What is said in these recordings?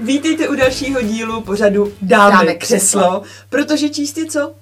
Vítejte u dalšího dílu pořadu Dáme, Dáme křeslo, křeslo. protože číst je co?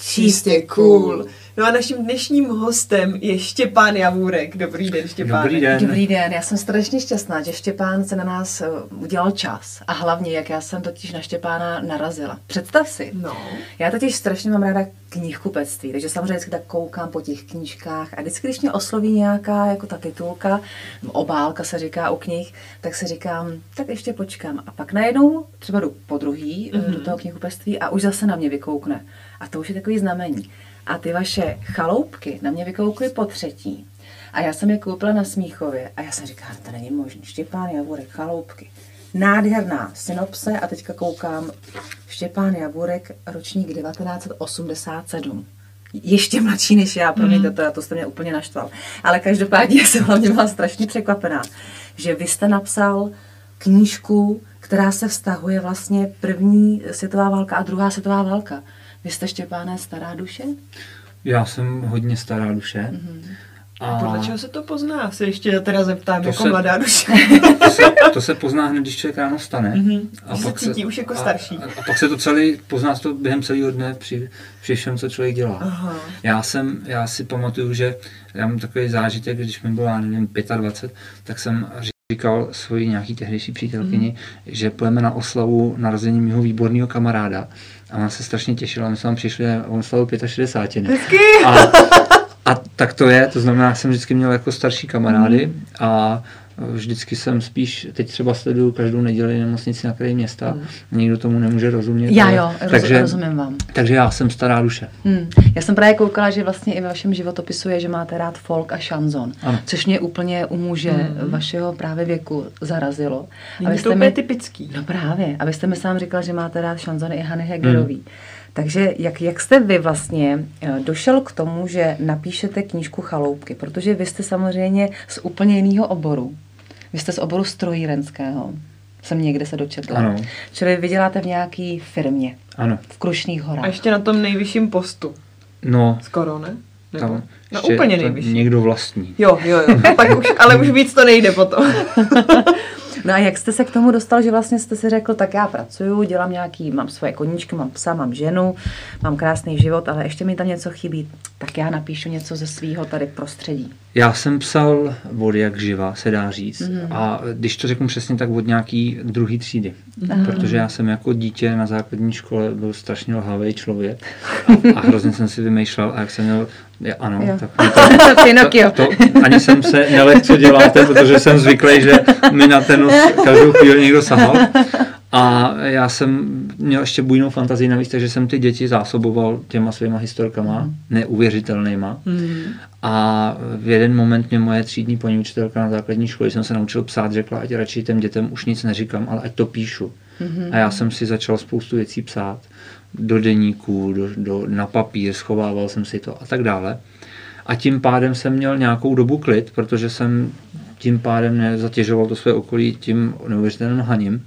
Číst je cool. No a naším dnešním hostem je Štěpán Javůrek. Dobrý den, Štěpáne. Dobrý den. Dobrý den, já jsem strašně šťastná, že Štěpán se na nás eh, udělal čas. A hlavně, jak já jsem totiž na Štěpána narazila. Představ si, No. já totiž strašně mám ráda knihkupectví, takže samozřejmě vždycky tak koukám po těch knížkách a vždycky, když mě osloví nějaká jako ta titulka, obálka se říká u knih, tak si říkám, tak ještě počkám. A pak najednou třeba jdu po druhý mm-hmm. do toho knihkupectví a už zase na mě vykoukne. A to už je takový znamení. A ty vaše chaloupky na mě vykoukly po třetí. A já jsem je koupila na Smíchově a já jsem říkala, to není možné. Štěpán Javurek, chaloupky. Nádherná synopse a teďka koukám Štěpán Javurek, ročník 1987. Ještě mladší než já, promiňte, Mhm. to, to jste mě úplně naštval. Ale každopádně jsem hlavně byla strašně překvapená, že vy jste napsal knížku, která se vztahuje vlastně první světová válka a druhá světová válka. Vy jste Štěpáne stará duše? Já jsem hodně stará duše. Mhm. A Podle čeho se to pozná? Se ještě teda zeptám To jako se- mladá duše. to, se, to se pozná hned, když člověk ráno vstane. Mhm. Že se cítí už jako starší. A, a pak se to celý, pozná se to během celého dne při, při všem, co člověk dělá. Aha. Já jsem, já si pamatuju, že já mám takový zážitek, když mi bylo, já nevím, 25, tak jsem říkal svoji nějaký tehdejší přítelkyni, Mhm. že půjdeme na oslavu narození mého výborného kamaráda. A ona se strašně těšila, my jsme tam přišli na oslavu 65. Hezky. A, a tak to je, to znamená, že jsem vždycky měl jako starší kamarády Mhm. a vždycky jsem spíš, teď třeba sleduju každou neděli nemocnici na kraji města, nikdo tomu nemůže rozumět. Já ale- jo, roz, takže, rozumím vám. takže já jsem stará duše. Hmm. Já jsem právě koukala, že vlastně i ve vašem životopisu je, že máte rád folk a šanzon, Ano. což mě úplně u muže Mhm. vašeho právě věku zarazilo. Není to úplně typický. No právě, abyste mi sám říkal, že máte rád šanzony i Hany Hegerový. Hmm. Takže jak, jak jste vy vlastně eh, došel k tomu, že napíšete knížku Chaloupky? Protože vy jste samozřejmě z úplně jiného oboru. Vy jste z oboru strojírenského. Jsem někde se dočetla. Ano. Čili vy děláte v nějaké firmě Ano. v Krušných horách. A ještě na tom nejvyšším postu. No, Skoro, ne? Nebo? tam No ještě úplně nejvyšší. Někdo vlastní. Jo, jo, jo. Tak už, ale už víc to nejde potom. No a jak jste se k tomu dostal, že vlastně jste si řekl, tak já pracuju, dělám nějaký, mám svoje koníčky, mám psa, mám ženu, mám krásný život, ale ještě mi tam něco chybí, tak já napíšu něco ze svého tady prostředí. Já jsem psal od jak živa, se dá říct. Mhm. Mm. A když to řeknu přesně, tak od nějaký druhý třídy. Aha. Protože já jsem jako dítě na základní škole byl strašně lhavý člověk. A, a hrozně jsem si vymýšlel, a jak jsem měl, je, ano, Jo. tak to, Pinokio. to, ani jsem se nelek, co děláte, protože jsem zvyklý, že mi na ten nos každou chvíli někdo sahal. A já jsem měl ještě bujnou fantazii navíc, takže jsem ty děti zásoboval těma svýma historkama, neuvěřitelnýma. Hmm. A v jeden moment mě moje třídní paní učitelka na základní škole, když jsem se naučil psát, řekla, ať radši těm dětem už nic neříkám, ale ať to píšu. Mhm. A já jsem si začal spoustu věcí psát do deníků, do, do, na papír, schovával jsem si to a tak dále. A tím pádem jsem měl nějakou dobu klid, protože jsem tím pádem nezatěžoval to své okolí tím neuvěřitelným haním.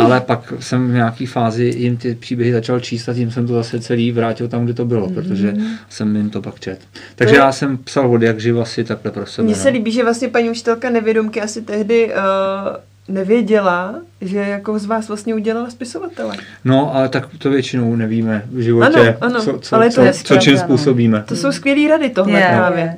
Ale pak jsem v nějaké fázi jim ty příběhy začal číst a tím jsem to zase celý vrátil tam, kde to bylo, protože jsem jim to pak čet. Takže To je- já jsem psal od jak živa si takhle pro sebe. Mně se no. líbí, že vlastně paní učitelka nevědomky asi tehdy uh, nevěděla, že jako z vás vlastně udělala spisovatele. No, ale tak to většinou nevíme v životě, Ano, ano, co, co, ale to co, co čím způsobíme. To jsou skvělé rady tohle Je, právě.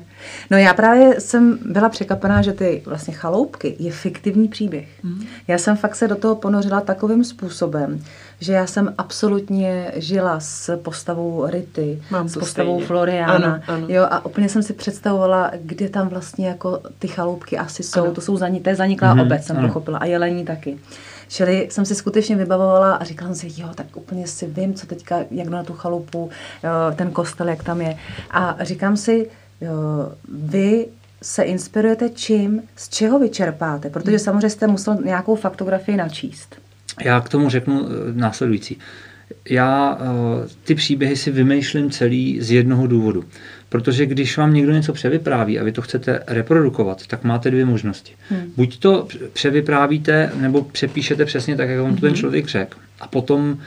No já právě jsem byla překvapená, že ty vlastně chaloupky je fiktivní příběh. Mhm. Já jsem fakt se do toho ponořila takovým způsobem, že já jsem absolutně žila s postavou Rity, Mám s postavou stejně. Floriana. Ano, ano. Jo, a úplně jsem si představovala, kde tam vlastně jako ty chaloupky asi jsou. Ano. To jsou zaní, to je zaniklá Mhm, obec, jsem ano. pochopila. A jelení taky. Čili jsem si skutečně vybavovala a říkala jsem si, jo, tak úplně si vím, co teďka, jak na tu chalupu, jo, ten kostel, jak tam je. A říkám si, vy se inspirujete čím, z čeho vyčerpáte, protože samozřejmě jste musel nějakou faktografii načíst. Já k tomu řeknu eh, následující. Já eh, ty příběhy si vymýšlím celý z jednoho důvodu. Protože když vám někdo něco převypráví a vy to chcete reprodukovat, tak máte dvě možnosti. Hmm. Buď to převyprávíte, nebo přepíšete přesně tak, jak vám to ten člověk řekl. A potom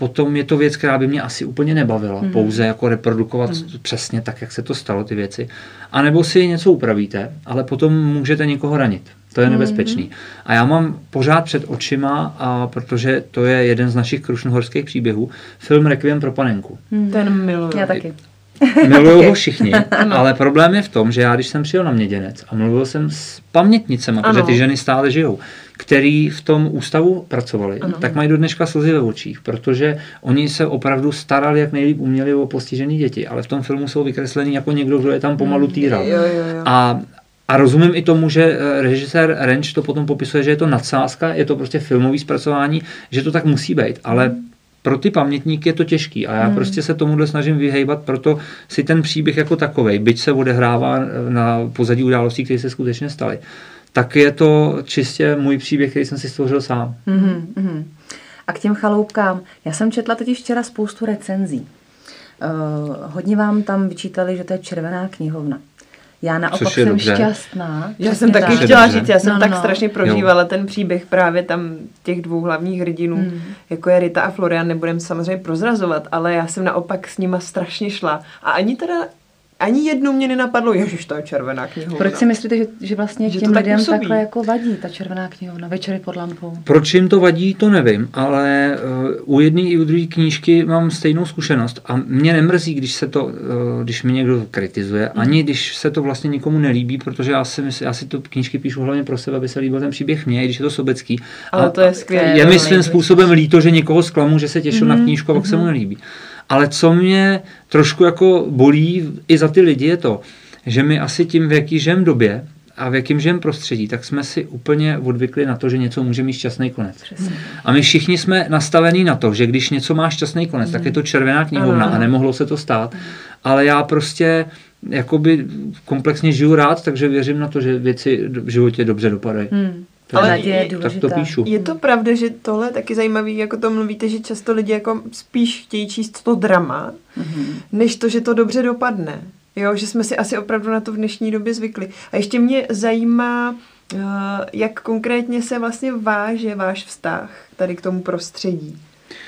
potom je to věc, která by mě asi úplně nebavila, Mhm. pouze jako reprodukovat přesně tak, jak se to stalo, ty věci. A nebo si něco upravíte, ale potom můžete někoho ranit. To je nebezpečný. A já mám pořád před očima, a protože to je jeden z našich krušnohorských příběhů, film Requiem pro panenku. Ten miluju. Já taky. Milují ho všichni, ale problém je v tom, že já když jsem přijel na Měděnec a mluvil jsem s pamětnicemi, protože ty ženy stále žijou, který v tom ústavu pracovali, ano. tak mají do dneška slzy ve očích, protože oni se opravdu starali, jak nejlíp uměli o postižené děti, ale v tom filmu jsou vykreslení jako někdo, kdo je tam pomalu Hmm. týral. Jo, jo, jo. A a rozumím i tomu, že eh, režisér Renč to potom popisuje, že je to nadsázka, je to prostě filmový zpracování, že to tak musí být, ale pro ty pamětníky je to těžký a já hmm. prostě se tomuhle snažím vyhejbat, proto si ten příběh jako takovej, byť se odehrává eh, na pozadí událostí, které se skutečně staly, tak je to čistě můj příběh, který jsem si stvořil sám. Mhm, mhm. A k těm chaloupkám. Já jsem četla totiž včera spoustu recenzí. Uh, hodně vám tam vyčítali, že to je červená knihovna. Já naopak Což jsem dobře. šťastná. Já přesně jsem taky tak. chtěla říct, já jsem No, tak no. strašně prožívala ten příběh právě tam těch dvou hlavních hrdinů, Hmm. jako je Rita a Florian, nebudem samozřejmě prozrazovat, ale já jsem naopak s nima strašně šla. A ani teda, ani jednou mě nenapadlo, ježiš, to je červená knihovna. Proč si myslíte, že, že vlastně Že těm tak lidem působí? takhle jako vadí ta červená knihovna večery pod lampou? Proč jim to vadí, to nevím, ale uh, u jedné i u druhé knížky mám stejnou zkušenost a mě nemrzí, když se to, uh, když mi někdo kritizuje, ani když se to vlastně nikomu nelíbí, protože já si, mysl, já si tu knížky píšu hlavně pro sebe, aby se líbil ten příběh mě, i když je to sobecký. Ale A- to je skvělé. je mi svým způsobem líto, že někoho zklamu, že se těšil mm-hmm. na knížku a pak se mu nelíbí. Ale co mě trošku jako bolí i za ty lidi je to, že my asi tím, v jaký žijem době a v jakém žijem prostředí, tak jsme si úplně odvykli na to, že něco může mít šťastný konec. Přesně. A my všichni jsme nastavení na to, že když něco má šťastný konec, tak je to červená knihovna Ano. a nemohlo se to stát. Ale já prostě jakoby komplexně žiju rád, takže věřím na to, že věci v životě dobře dopadají. Hmm. Takže Ale naděje je tak to důležitá. Tak to píšu. Je to pravda, že tohle je taky zajímavý, jako to mluvíte, že často lidi jako spíš chtějí číst to drama, Mhm. než to, že to dobře dopadne. Jo, že jsme si asi opravdu na to v dnešní době zvykli. A ještě mě zajímá, eh, jak konkrétně se vlastně váže váš vztah tady k tomu prostředí.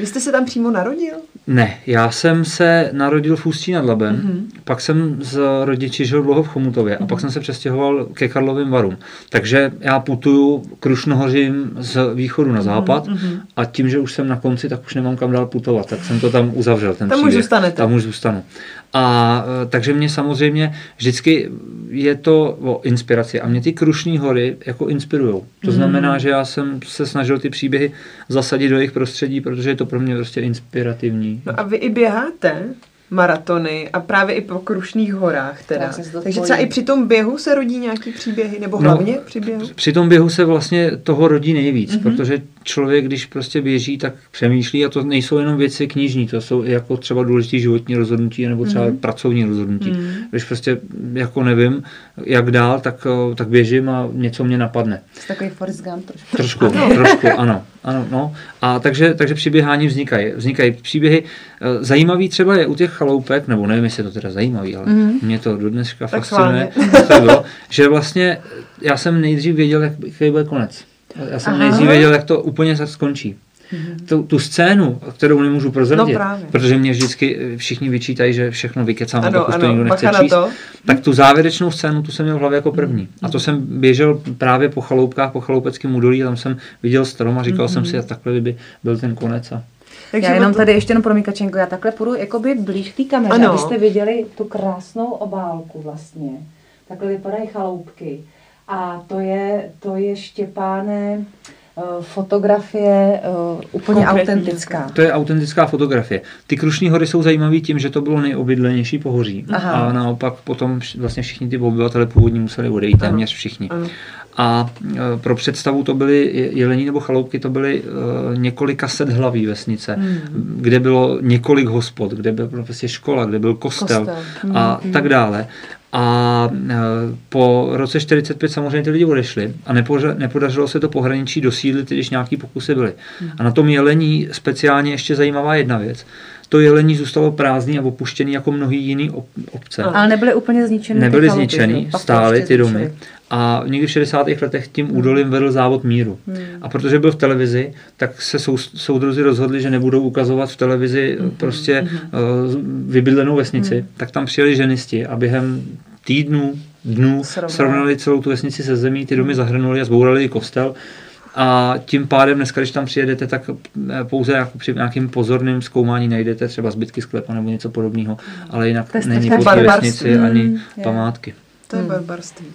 Vy jste se tam přímo narodil? Ne, já jsem se narodil v Ústí nad Labem, Mhm. mm-hmm. pak jsem z rodiči žil dlouho v Chomutově a pak jsem se přestěhoval ke Karlovým varům. Takže já putuju krušnohořím z východu na západ mm-hmm. a tím, že už jsem na konci, tak už nemám kam dál putovat, tak jsem to tam uzavřel. Ten Tam už příběh. zůstanete. Tam už zůstanu. A e, takže mě samozřejmě vždycky je to o inspiraci a mě ty Krušní hory jako inspirujou. To znamená, že já jsem se snažil ty příběhy zasadit do jejich prostředí, protože je to pro mě prostě inspirativní. No a vy i běháte maratony a právě i po Krušných horách teda. Takže třeba i při tom běhu se rodí nějaký příběhy, nebo No, hlavně při běhu? Při tom běhu se vlastně toho rodí nejvíc, Mhm. mm-hmm. protože člověk, když prostě běží, tak přemýšlí a to nejsou jenom věci knižní, to jsou i jako třeba důležité životní rozhodnutí nebo třeba mm-hmm. pracovní rozhodnutí. Mm-hmm. Když prostě jako nevím, jak dál, tak, eh, tak běžím a něco mě napadne. Jsi takový Forrest Gump trošku. Trošku, trošku, ano. ano no. A takže, takže při běhání vznikají, vznikají příběhy. Eh, Zajímavý třeba je u těch chaloupek, nebo nevím, jestli je to teda zajímavý, ale mm-hmm. mě to do dneška Tak fascinuje, to bylo, že vlastně já jsem nejdřív věděl, jak, jaký bude konec. Já jsem Aha. Nejdřív věděl, jak to úplně se skončí. Tu, tu scénu, kterou nemůžu prozradit, Mhm. No právě. protože mě vždycky eh, všichni vyčítají, že všechno vykecám, Ano, pak už to ano, nikdo nechce číst. to. Tak tu závěrečnou scénu, tu jsem měl v hlavě jako první. A to jsem běžel právě po chaloupkách, po chaloupeckém údolí, a tam jsem viděl strom a říkal jsem si, a takhle by byl ten konec. A Takže já jenom to- tady ještě jenom promíkačenko, já takhle půjdu jakoby blíž k té kameře, Ano. abyste viděli tu krásnou obálku vlastně. Takhle vypadají chaloupky. A to je, to je Štěpáne eh, fotografie eh, úplně Konkrétní autentická. to je autentická fotografie. Ty Krušní hory jsou zajímavé tím, že to bylo nejobydlenější pohoří. Aha. A naopak potom vlastně všichni ty obyvatele původní museli odejít, Ano. téměř všichni. Ano. A e, pro představu to byly je- jelení nebo chaloupky, to byly e, několika set hlaví vesnice, Hmm. kde bylo několik hospod, kde byl prostě škola, kde byl kostel, Kostel. a Hmm. tak dále. A e, po roce 45 samozřejmě ty lidi odešli a nepodařilo se to pohraničí dosídlit, když nějaký pokusy byly. Hmm. A na tom jelení speciálně ještě zajímavá jedna věc. To jelení zůstalo prázdný a opuštěný jako mnohý jiný ob- obce. Ale nebyly úplně zničeny. Nebyly to stály ty domy. zničili. A někdy v 60. letech tím údolím vedl závod míru. Hmm. A protože byl v televizi, tak se sou, soudruzi rozhodli, že nebudou ukazovat v televizi Mhm, prostě uh, vybydlenou vesnici. Tak tam přijeli ženisti a během týdnů, dnů Srovnali. srovnali celou tu vesnici se zemí, ty domy zahrnuli a zbourali i kostel. A tím pádem dneska, když tam přijedete, tak eh, pouze jako při nějakým pozorným zkoumání najdete třeba zbytky sklepa nebo něco podobného, ale jinak To je není po vesnici ani Mm, je. památky. To je Hmm. barbarství.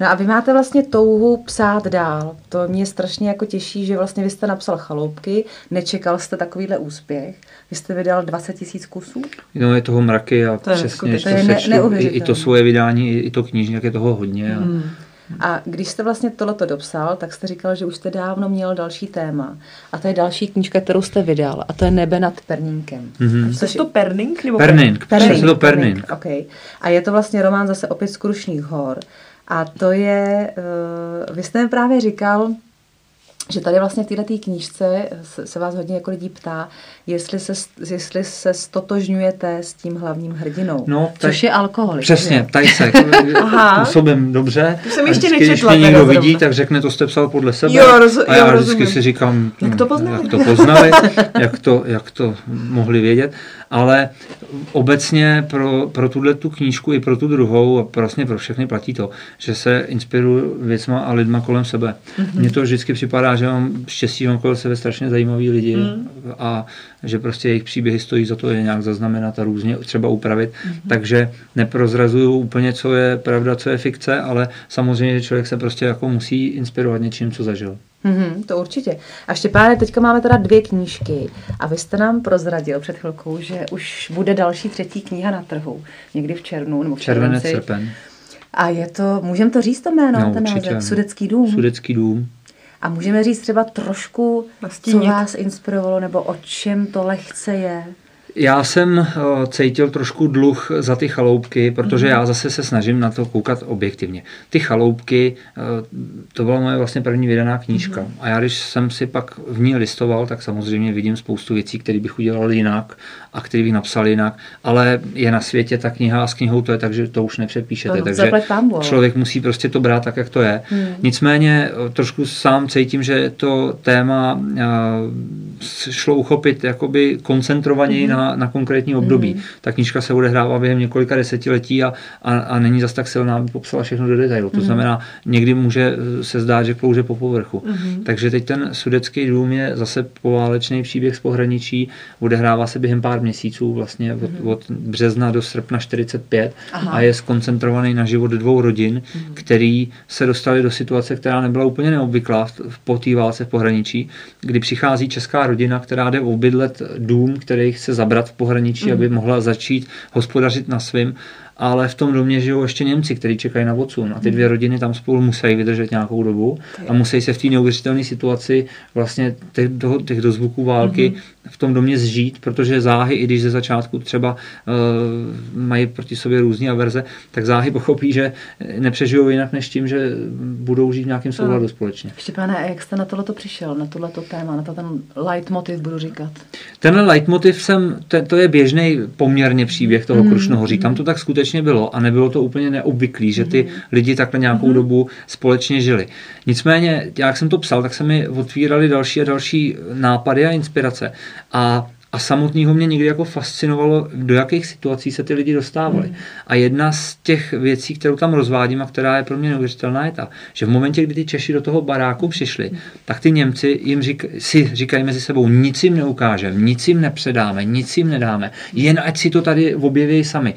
No a vy máte vlastně touhu psát dál. To mě strašně jako těší, že vlastně vy jste napsal chaloupky, nečekal jste takovýhle úspěch. Vy jste vydal 20 tisíc kusů. No je toho mraky a To je přesně, když To je to ne- sečtu, i, i to svoje vydání, i, i to knižní, jak je toho hodně. A, Hmm. A když jste vlastně tohleto dopsal, tak jste říkal, že už jste dávno měl další téma. A to je další knížka, kterou jste vydal. A to je Nebe nad Perníkem. Mhm. Což to Perning? Nebo Perning, přesně to Perning. Okay. A je to vlastně román zase opět z Krušných hor. A to je, uh, vy jste mi právě říkal, že tady vlastně v této knížce se, vás hodně jako lidí ptá, jestli se, jestli se stotožňujete s tím hlavním hrdinou, No, tak- což je alkoholik. Přesně, že? se. Aha. Působím dobře. To jsem ještě vždycky, nečetla Když mě někdo vidí, tak řekne, to jste psal podle sebe. Jo, roz- a já jo, vždycky rozumím. si říkám, Jak to hm, poznali? Jak to poznali, jak to, jak to mohli vědět. Ale obecně pro, pro tuhle tu knížku i pro tu druhou a vlastně pro všechny platí to, že se inspiruju věcma a lidma kolem sebe. Mhm. Mně to vždycky připadá, že mám štěstí, mám kolem sebe strašně zajímavý lidi Mhm. a že prostě jejich příběhy stojí za to je nějak zaznamenat a různě třeba upravit. Mhm. Takže neprozrazuju úplně, co je pravda, co je fikce, ale samozřejmě, že člověk se prostě jako musí inspirovat něčím, co zažil. Mhm, to určitě. A Štěpáne, teďka máme teda dvě knížky a vy jste nám prozradil před chvilkou, že už bude další třetí kniha na trhu, někdy v červnu nebo v Červenec, srpen, A je to, můžeme to říct to jméno, No, ten název, Sudecký dům. Sudecký dům. A můžeme říct třeba trošku, Nastínit. co vás inspirovalo, nebo o čem to lehce je. Já jsem uh, cítil trošku dluh za ty chaloupky, protože já zase se snažím na to koukat objektivně. Ty chaloupky, uh, to byla moje vlastně první vydaná knížka. A já když jsem si pak v ní listoval, tak samozřejmě vidím spoustu věcí, které bych udělal jinak a které bych napsal jinak, ale je na světě ta kniha a s knihou to je tak, že to už nepřepíšete. To takže člověk musí prostě to brát tak, jak to je. Hmm. Nicméně eh, trošku sám cítím, že to téma eh, šlo uchopit jakoby koncentrovaněji Mhm. na, na konkrétní období. Ta knížka se odehrává během několika desetiletí a, a, a není zas tak silná, aby popsala všechno do detailu. Mhm. To znamená, někdy může eh, se zdát, že klouže po povrchu. Mhm. Takže teď ten sudecký dům je zase poválečný příběh z pohraničí, odehrává se během pár měsíců, vlastně od, od března do srpna 45 Mhm. Aha. Mhm. a je skoncentrovaný na život dvou rodin, který se dostali do situace, která nebyla úplně neobvyklá v- v- po té válce v pohraničí, kdy přichází česká rodina, která jde obydlet dům, který chce zabrat v pohraničí, aby mohla začít hospodařit na svým ale v tom domě žijou ještě Němci, kteří čekají na odsun. A ty dvě rodiny tam spolu musí vydržet nějakou dobu a musí se v té neuvěřitelné situaci vlastně těch, do, těch dozvuků války v tom domě zžít, protože záhy, i když ze začátku třeba uh, mají proti sobě různé averze, tak záhy pochopí, že nepřežijou jinak než tím, že budou žít v nějakém souladu společně. Štěpáne, a jak jste na tohleto přišel, na tohleto téma, na to ten leitmotiv, budu říkat? Tenhle leitmotiv jsem, to, to je běžný poměrně příběh toho Krušnohoří. Tam to tak skutečně bylo a nebylo to úplně neobvyklý, že ty lidi takhle nějakou dobu společně žili. Nicméně, jak jsem to psal, tak se mi otvíraly další a další nápady a inspirace. A a samotného mě někdy jako fascinovalo, do jakých situací se ty lidi dostávali. A jedna z těch věcí, kterou tam rozvádím a která je pro mě neuvěřitelná, je ta, že v momentě, kdy ty Češi do toho baráku přišli, tak ty Němci jim řík, si říkají mezi sebou, nic jim neukážeme, nic jim nepředáme, nic jim nedáme, jen ať si to tady objeví sami,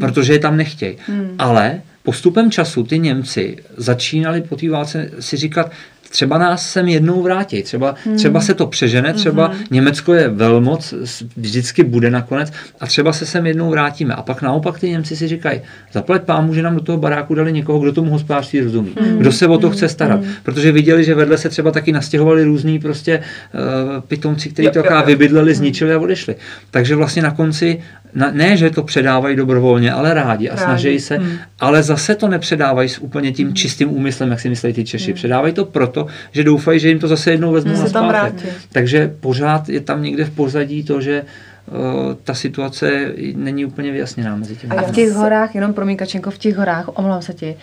protože je tam nechtějí. Ale postupem času ty Němci začínali po té válce si říkat, třeba nás sem jednou vrátí, třeba, třeba se to přežene, třeba Německo je velmoc, vždycky bude nakonec a třeba se sem jednou vrátíme. A pak naopak ty Němci si říkají, zaplať pámu, že nám do toho baráku dali někoho, kdo tomu hospodářství rozumí, kdo se o to chce starat, protože viděli, že vedle se třeba taky nastěhovali různý prostě uh, pitomci, kteří to vybydleli, zničili a odešli. Takže vlastně na konci, na, ne, že to předávají dobrovolně, ale rádi a Rádi. snaží se, Hmm. ale zase to nepředávají s úplně tím čistým úmyslem, jak si myslí ty Češi. Předávají to proto, že doufají, že jim to zase jednou vezmou na tam zpátek. Takže pořád je tam někde v pozadí to, že uh, ta situace není úplně vyjasněná mezi těmi. A v těch horách, jenom pro Kačenko, v těch horách, omlouvám se ti,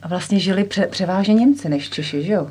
uh, vlastně žili pře- převážně Němci než Češi, že jo?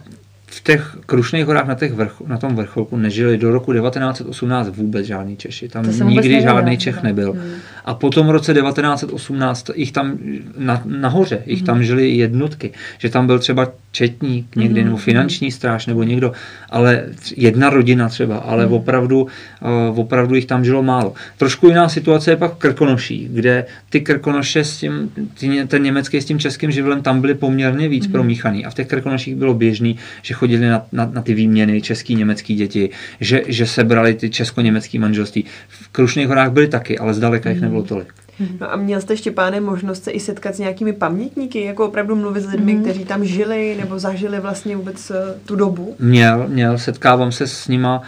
V těch Krušných horách na, těch vrch, na tom vrcholku nežili do roku 1918 vůbec žádný Češi. Tam nikdy nevěděla. žádný Čech nebyl. Hmm. A potom v roce 1918 jich tam na, nahoře, jich tam žili jednotky, že tam byl třeba četník někdy, nebo finanční stráž, nebo někdo, ale jedna rodina třeba, ale opravdu, uh, opravdu jich tam žilo málo. Trošku jiná situace je pak v Krkonoší, kde ty Krkonoše s tím, ty, ten německý s tím českým živlem tam byly poměrně víc mm. promíchaný a v těch Krkonoších bylo běžný, že chodili na, na, na ty výměny český, německý děti, že, že se brali ty česko-německý manželství. V Krušných horách byly taky, ale zdaleka jich nebylo tolik. No a měl jste ještě, páne, možnost se i setkat s nějakými pamětníky, jako opravdu mluvit s lidmi, mm. kteří tam žili nebo zažili vlastně vůbec eh, tu dobu? Měl, měl, setkávám se s nima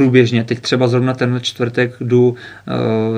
průběžně. Teď třeba zrovna ten čtvrtek jdu uh,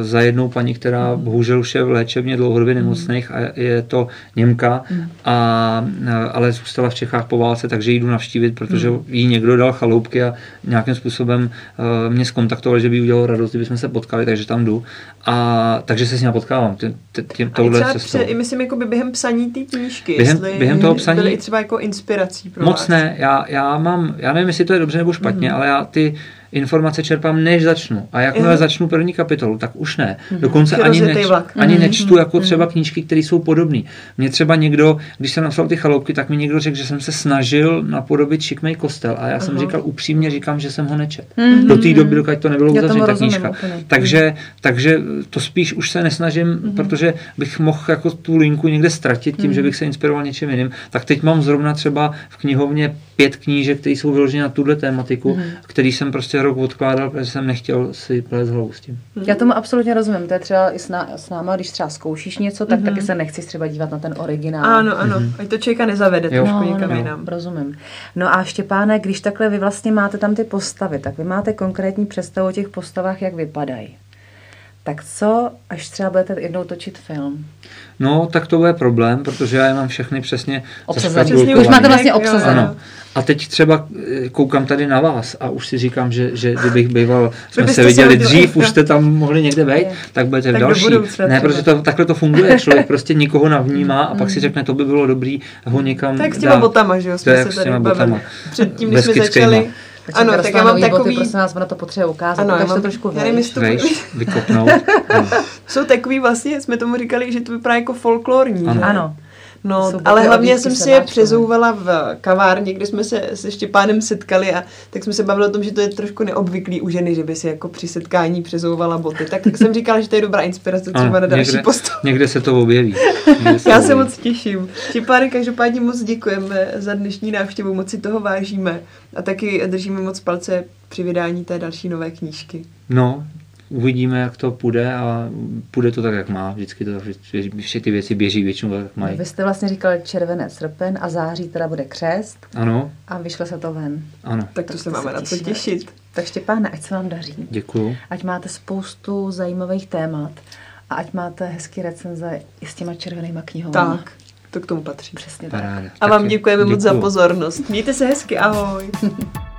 za jednou paní, která mm. bohužel už je v léčebně dlouhodobě nemocných a je to Němka, mm. a, ale zůstala v Čechách po válce, takže ji jdu navštívit, protože mm. jí někdo dal chaloupky a nějakým způsobem uh, mě skontaktoval, že by jí udělal radost, kdybychom se potkali, takže tam jdu. A takže se s ní potkávám. Tím, tím, touhle a třeba i myslím, jako by během psaní té knížky, během, během toho psaní byly i třeba jako inspirací pro Moc vás. ne, já, já mám, já nevím, jestli to je dobře nebo špatně, mm. ale já ty informace čerpám, než začnu. A jakmile začnu první kapitolu, tak už ne. Mhm. Dokonce ani, neč, vlak. ani Mhm. nečtu jako třeba knížky, které jsou podobné. Mě třeba někdo, když jsem napsal ty chaloupky, tak mi někdo řekl, že jsem se snažil napodobit šikmej kostel. A já jsem říkal upřímně, říkám, že jsem ho nečet. Mhm. Do té doby, dokud to nebylo uzavřené, ta knížka. úplně. Takže, takže to spíš už se nesnažím, Mhm. protože bych mohl jako tu linku někde ztratit tím, že bych se inspiroval něčím jiným. Tak teď mám zrovna třeba v knihovně pět knížek, které jsou vyložené na tuhle tématiku, který jsem prostě rok odkládal, protože jsem nechtěl si plést hlavu s tím. Já tomu absolutně rozumím. To je třeba i s, ná, s náma, když třeba zkoušíš něco, tak Mhm. taky se nechci třeba dívat na ten originál. Ano, ano, ať to člověka nezavede Jo. trošku No, někam no, jinam. rozumím. No a Štěpáne, když takhle vy vlastně máte tam ty postavy, tak vy máte konkrétní představu o těch postavách, jak vypadají. Tak co, až třeba budete jednou točit film? No, tak to bude problém, protože já je mám všechny přesně zaškatulkovaný. Už máte vlastně obsazený. Ano. A teď třeba eh, koukám tady na vás a už si říkám, že, že kdybych býval, jsme byste se viděli dřív, už jste tam mohli někde být, tak budete v Tak do další. budoucna Ne, protože to, takhle to funguje, člověk prostě nikoho navnímá a pak si řekne, to by bylo dobrý ho někam Tak s těma dát. botama, že jo, To jsme je se s tady bavili. botama. Předtím, když jsme Beskickýma. Začali. Ano, tak já mám Boty, takový, prosím vás, ona to potřebuje ukázat, Ano, já mám- trošku já nevím, vejš. to- Vejš, vykopnout. Ano. jsou takový vlastně, jsme tomu říkali, že to vypadá jako folklorní. Ano. že? Ano. No, Jsou ale hlavně jsem si je přezouvala v kavárně, kde jsme se se Štěpánem setkali a tak jsme se bavili o tom, že to je trošku neobvyklý u ženy, že by si jako při setkání přezouvala boty. Tak jsem říkala, že to je dobrá inspirace třeba na další někde, postavu. někde se to objeví. Někde se Já objeví. se moc těším. Štěpáne, každopádně moc děkujeme za dnešní návštěvu, moc si toho vážíme a taky držíme moc palce při vydání té další nové knížky. No, uvidíme, jak to půjde a půjde to tak, jak má. Vždycky to, všechny ty věci běží většinou tak, jak mají. Vy jste vlastně říkal červené srpen a září teda bude křest Ano, a vyšle se to ven. ano, Tak to se máme na co těšit. Tak Štěpáne, ať se vám daří. děkuju. Ať máte spoustu zajímavých témat a ať máte hezký recenze i s těma červenýma knihovnami. Tak, to k tomu patří. Přesně tak. Paráda. A vám Tak děkujeme moc za děkuju. pozornost. Mějte se hezky, ahoj.